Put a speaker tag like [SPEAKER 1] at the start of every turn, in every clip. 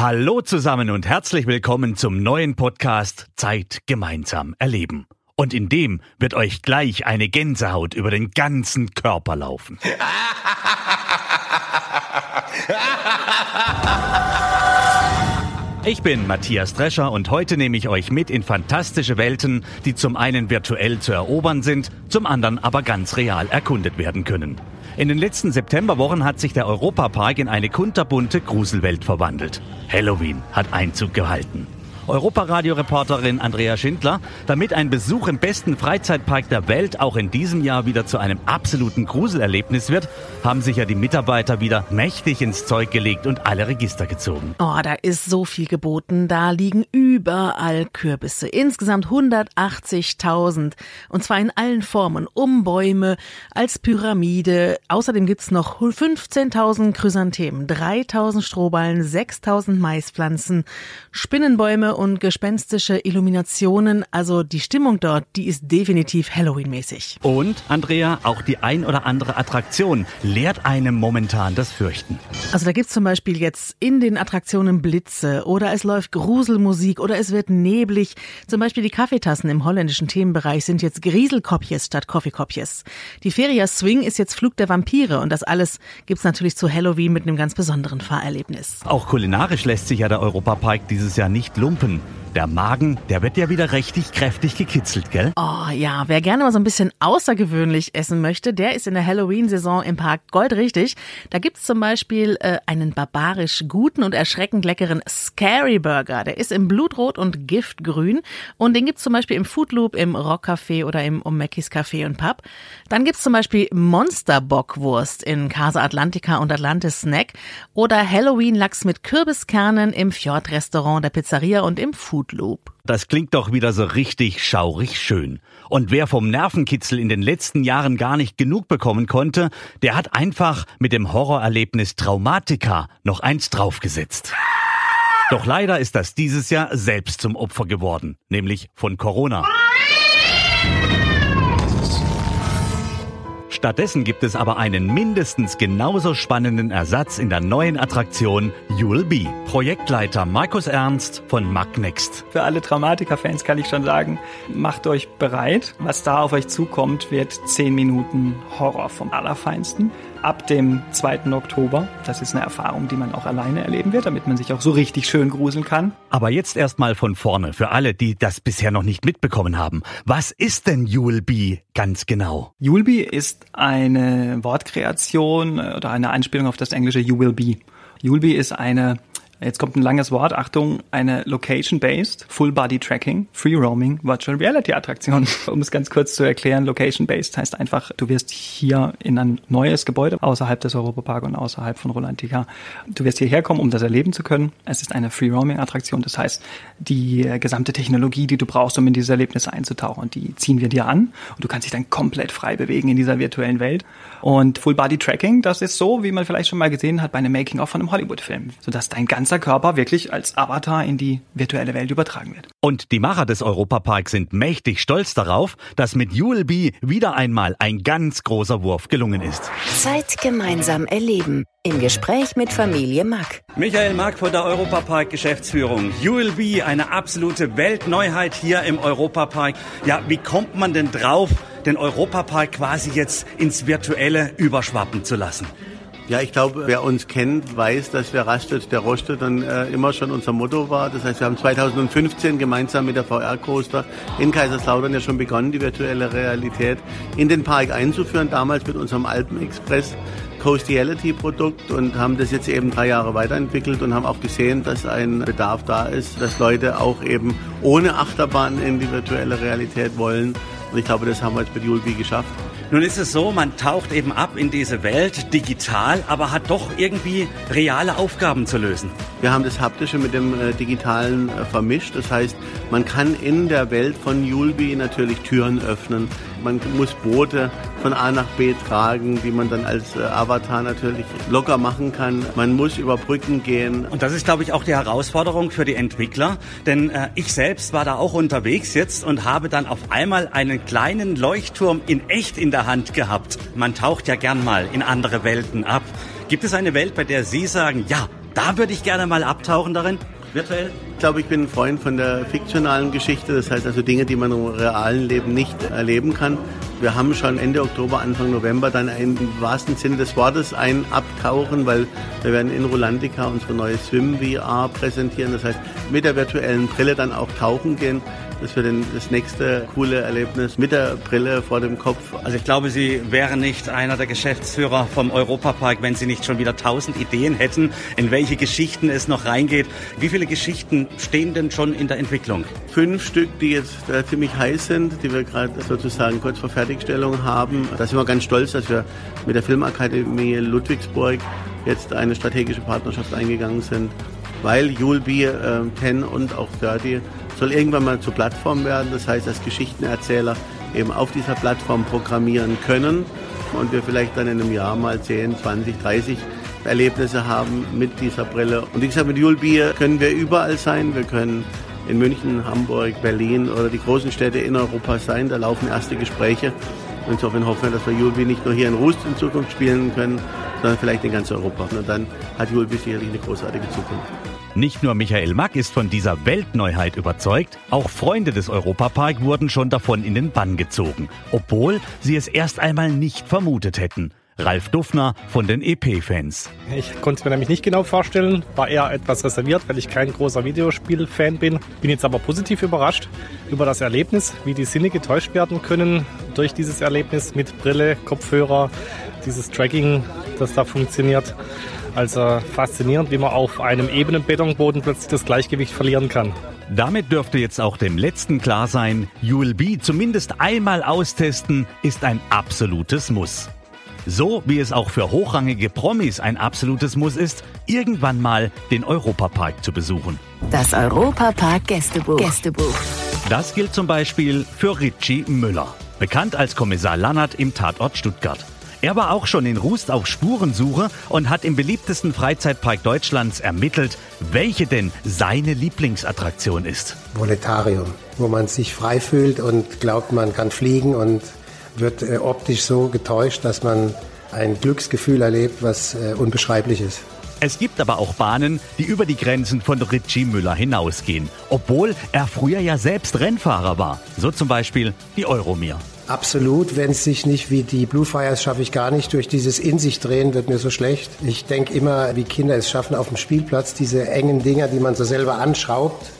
[SPEAKER 1] Hallo zusammen und herzlich willkommen zum neuen Podcast Zeit gemeinsam erleben. Und in dem wird euch gleich eine Gänsehaut über den ganzen Körper laufen. Ich bin Matthias Drescher und heute nehme ich euch mit in fantastische Welten, die zum einen virtuell zu erobern sind, zum anderen aber ganz real erkundet werden können. In den letzten Septemberwochen hat sich der Europapark in eine kunterbunte Gruselwelt verwandelt. Halloween hat Einzug gehalten. Europaradio-Reporterin Andrea Schindler, damit ein Besuch im besten Freizeitpark der Welt auch in diesem Jahr wieder zu einem absoluten Gruselerlebnis wird, haben sich ja die Mitarbeiter wieder mächtig ins Zeug gelegt und alle Register gezogen.
[SPEAKER 2] Oh, da ist so viel geboten. Da liegen überall Kürbisse. Insgesamt 180.000. Und zwar in allen Formen. Um Bäume, als Pyramide. Außerdem gibt's noch 15.000 Chrysanthemen, 3.000 Strohballen, 6.000 Maispflanzen, Spinnenbäume und gespenstische Illuminationen. Also die Stimmung dort, die ist definitiv Halloween-mäßig.
[SPEAKER 1] Und, Andrea, auch die ein oder andere Attraktion lehrt einem momentan das Fürchten.
[SPEAKER 2] Also da gibt's zum Beispiel jetzt in den Attraktionen Blitze oder es läuft Gruselmusik oder es wird neblig. Zum Beispiel die Kaffeetassen im holländischen Themenbereich sind jetzt Grieselkopjes statt Coffeekopjes. Die Feria Swing ist jetzt Flug der Vampire und das alles gibt's natürlich zu Halloween mit einem ganz besonderen Fahrerlebnis.
[SPEAKER 1] Auch kulinarisch lässt sich ja der Europapark dieses Jahr nicht lumpen machen. Der Magen, der wird ja wieder richtig kräftig gekitzelt, gell?
[SPEAKER 2] Oh ja, wer gerne mal so ein bisschen außergewöhnlich essen möchte, der ist in der Halloween-Saison im Park goldrichtig. Da gibt's zum Beispiel äh, einen barbarisch guten und erschreckend leckeren Scary Burger. Der ist im Blutrot und Giftgrün und den gibt's zum Beispiel im Food Loop, im Rockcafé oder im Omeckis Café und Pub. Dann gibt's zum Beispiel Monsterbockwurst in Casa Atlantica und Atlantis Snack oder Halloween-Lachs mit Kürbiskernen im Fjord-Restaurant der Pizzeria und im Food Loop.
[SPEAKER 1] Das klingt doch wieder so richtig schaurig schön. Und wer vom Nervenkitzel in den letzten Jahren gar nicht genug bekommen konnte, der hat einfach mit dem Horrorerlebnis Traumatica noch eins draufgesetzt. Doch leider ist das dieses Jahr selbst zum Opfer geworden, nämlich von Corona. Stattdessen gibt es aber einen mindestens genauso spannenden Ersatz in der neuen Attraktion You'll Be. Projektleiter Markus Ernst von Magnext.
[SPEAKER 3] Für alle Traumatiker-Fans kann ich schon sagen, macht euch bereit. Was da auf euch zukommt, wird 10 Minuten Horror vom Allerfeinsten. Ab dem 2. Oktober. Das ist eine Erfahrung, die man auch alleine erleben wird, damit man sich auch so richtig schön gruseln kann.
[SPEAKER 1] Aber jetzt erstmal von vorne für alle, die das bisher noch nicht mitbekommen haben. Was ist denn You'll Be ganz genau?
[SPEAKER 3] You'll Be ist eine Wortkreation oder eine Anspielung auf das englische You Will Be. You'll Be ist eine Jetzt kommt ein langes Wort. Achtung, eine Location-Based, Full-Body-Tracking, Free-Roaming, Virtual Reality-Attraktion. Um es ganz kurz zu erklären, Location-Based heißt einfach, du wirst hier in ein neues Gebäude außerhalb des Europapark und außerhalb von Rolantica. Du wirst hierher kommen, um das erleben zu können. Es ist eine Free-Roaming-Attraktion. Das heißt, die gesamte Technologie, die du brauchst, um in dieses Erlebnis einzutauchen, die ziehen wir dir an. Und du kannst dich dann komplett frei bewegen in dieser virtuellen Welt. Und Full-Body-Tracking, das ist so, wie man vielleicht schon mal gesehen hat bei einem Making-of von einem Hollywood-Film. Sodass dein ganzer Körper wirklich als Avatar in die virtuelle Welt übertragen wird.
[SPEAKER 1] Und die Macher des Europaparks sind mächtig stolz darauf, dass mit ULB wieder einmal ein ganz großer Wurf gelungen ist.
[SPEAKER 4] Zeit gemeinsam erleben. Im Gespräch mit Familie Mack.
[SPEAKER 1] Michael Mack von der Europapark Geschäftsführung. ULB, eine absolute Weltneuheit hier im Europapark. Ja, wie kommt man denn drauf, den Europapark quasi jetzt ins Virtuelle überschwappen zu lassen?
[SPEAKER 5] Ja, ich glaube, wer uns kennt, weiß, dass wer rastet, der rostet dann äh, immer schon unser Motto war. Das heißt, wir haben 2015 gemeinsam mit der VR Coaster in Kaiserslautern ja schon begonnen, die virtuelle Realität in den Park einzuführen, damals mit unserem Alpen Express Coastiality Produkt und haben das jetzt eben drei Jahre weiterentwickelt und haben auch gesehen, dass ein Bedarf da ist, dass Leute auch eben ohne Achterbahn in die virtuelle Realität wollen. Und ich glaube, das haben wir jetzt mit Julbi geschafft.
[SPEAKER 1] Nun ist es so, man taucht eben ab in diese Welt digital, aber hat doch irgendwie reale Aufgaben zu lösen.
[SPEAKER 5] Wir haben das Haptische mit dem äh, Digitalen äh, vermischt. Das heißt, man kann in der Welt von Julbi natürlich Türen öffnen. Man muss Boote von A nach B tragen, die man dann als äh, Avatar natürlich locker machen kann. Man muss über Brücken gehen.
[SPEAKER 1] Und das ist, glaube ich, auch die Herausforderung für die Entwickler. Denn äh, ich selbst war da auch unterwegs jetzt und habe dann auf einmal einen kleinen Leuchtturm in echt in der Hand gehabt. Man taucht ja gern mal in andere Welten ab. Gibt es eine Welt, bei der Sie sagen, ja, da würde ich gerne mal abtauchen darin? Virtuell?
[SPEAKER 5] Ich glaube, ich bin ein Freund von der fiktionalen Geschichte, das heißt also Dinge, die man im realen Leben nicht erleben kann. Wir haben schon Ende Oktober, Anfang November dann ein, im wahrsten Sinne des Wortes ein Abtauchen, weil wir werden in Rolantica unsere neue Swim VR präsentieren. Das heißt, mit der virtuellen Brille dann auch tauchen gehen. Das wird das nächste coole Erlebnis mit der Brille vor dem Kopf.
[SPEAKER 1] Also ich glaube, Sie wären nicht einer der Geschäftsführer vom Europapark, wenn Sie nicht schon wieder tausend Ideen hätten, in welche Geschichten es noch reingeht. Wie viele Geschichten stehen denn schon in der Entwicklung?
[SPEAKER 5] Fünf Stück, die jetzt äh, ziemlich heiß sind, die wir gerade sozusagen kurz vor Fertigstellung haben. Da sind wir ganz stolz, dass wir mit der Filmakademie Ludwigsburg jetzt eine strategische Partnerschaft eingegangen sind, weil Julbi, äh, Ten und auch Dirty soll irgendwann mal zur Plattform werden. Das heißt, dass Geschichtenerzähler eben auf dieser Plattform programmieren können und wir vielleicht dann in einem Jahr mal 10, 20, 30 Erlebnisse haben mit dieser Brille. Und wie gesagt, mit Julbier können wir überall sein. Wir können in München, Hamburg, Berlin oder die großen Städte in Europa sein. Da laufen erste Gespräche. Insofern hoffen wir, dass wir Julbi nicht nur hier in Rust in Zukunft spielen können, sondern vielleicht in ganz Europa. Und dann hat Julbi sicherlich eine großartige Zukunft.
[SPEAKER 1] Nicht nur Michael Mack ist von dieser Weltneuheit überzeugt, auch Freunde des Europapark wurden schon davon in den Bann gezogen, obwohl sie es erst einmal nicht vermutet hätten. Ralf Duffner von den EP-Fans.
[SPEAKER 6] Ich konnte es mir nämlich nicht genau vorstellen, war eher etwas reserviert, weil ich kein großer Videospiel-Fan bin. Bin jetzt aber positiv überrascht über das Erlebnis, wie die Sinne getäuscht werden können durch dieses Erlebnis mit Brille, Kopfhörer, dieses Tracking, das da funktioniert. Also faszinierend, wie man auf einem ebenen Betonboden plötzlich das Gleichgewicht verlieren kann.
[SPEAKER 1] Damit dürfte jetzt auch dem Letzten klar sein, ULB zumindest einmal austesten ist ein absolutes Muss. So wie es auch für hochrangige Promis ein absolutes Muss ist, irgendwann mal den Europapark zu besuchen.
[SPEAKER 4] Das Europapark Gästebuch. Gästebuch.
[SPEAKER 1] Das gilt zum Beispiel für Richie Müller, bekannt als Kommissar Lannert im Tatort Stuttgart. Er war auch schon in Rust auf Spurensuche und hat im beliebtesten Freizeitpark Deutschlands ermittelt, welche denn seine Lieblingsattraktion ist.
[SPEAKER 7] Voletarium, wo man sich frei fühlt und glaubt, man kann fliegen und wird äh, optisch so getäuscht, dass man ein Glücksgefühl erlebt, was äh, unbeschreiblich ist.
[SPEAKER 1] Es gibt aber auch Bahnen, die über die Grenzen von Richie Müller hinausgehen, obwohl er früher ja selbst Rennfahrer war. So zum Beispiel die Euromir.
[SPEAKER 7] Absolut, wenn es sich nicht wie die Blue Fires schaffe ich gar nicht. Durch dieses In sich drehen wird mir so schlecht. Ich denke immer, wie Kinder es schaffen auf dem Spielplatz, diese engen Dinger, die man so selber anschraubt,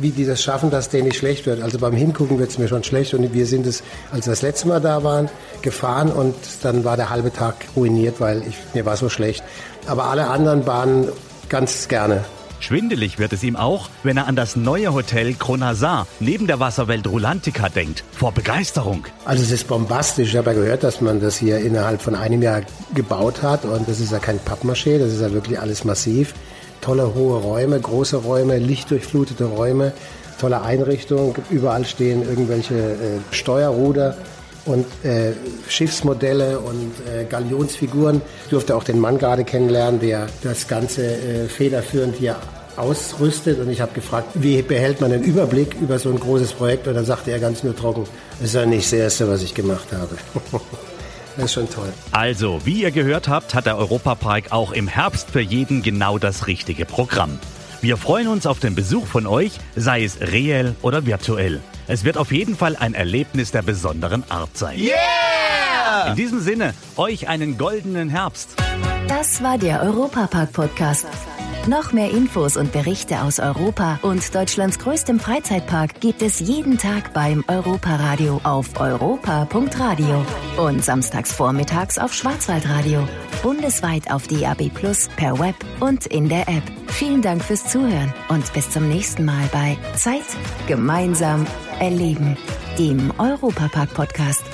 [SPEAKER 7] wie die das schaffen, dass denen nicht schlecht wird. Also beim Hingucken wird es mir schon schlecht und wir sind es, als wir das letzte Mal da waren, gefahren und dann war der halbe Tag ruiniert, weil ich, mir war so schlecht. Aber alle anderen Bahnen ganz gerne.
[SPEAKER 1] Schwindelig wird es ihm auch, wenn er an das neue Hotel Kronasar neben der Wasserwelt Rulantica denkt. Vor Begeisterung.
[SPEAKER 7] Also es ist bombastisch. Ich habe ja gehört, dass man das hier innerhalb von einem Jahr gebaut hat. Und das ist ja kein Pappmaché, das ist ja wirklich alles massiv. Tolle hohe Räume, große Räume, lichtdurchflutete Räume, tolle Einrichtung. Überall stehen irgendwelche äh, Steuerruder und äh, Schiffsmodelle und äh, Galionsfiguren. Ich durfte auch den Mann gerade kennenlernen, der das Ganze äh, federführend hier ausrüstet. Und ich habe gefragt, wie behält man den Überblick über so ein großes Projekt? Und dann sagte er ganz nur trocken, das ist ja nicht das Erste, was ich gemacht habe. Das ist schon toll.
[SPEAKER 1] Also, wie ihr gehört habt, hat der Europapark auch im Herbst für jeden genau das richtige Programm. Wir freuen uns auf den Besuch von euch, sei es reell oder virtuell. Es wird auf jeden Fall ein Erlebnis der besonderen Art sein.
[SPEAKER 8] Yeah!
[SPEAKER 1] In diesem Sinne, euch einen goldenen Herbst.
[SPEAKER 4] Das war der Europapark-Podcast. Noch mehr Infos und Berichte aus Europa und Deutschlands größtem Freizeitpark gibt es jeden Tag beim Europaradio auf europa.radio und samstags vormittags auf Schwarzwaldradio. Bundesweit auf DAB Plus, per Web und in der App. Vielen Dank fürs Zuhören und bis zum nächsten Mal bei Zeit gemeinsam erleben, dem Europapark-Podcast.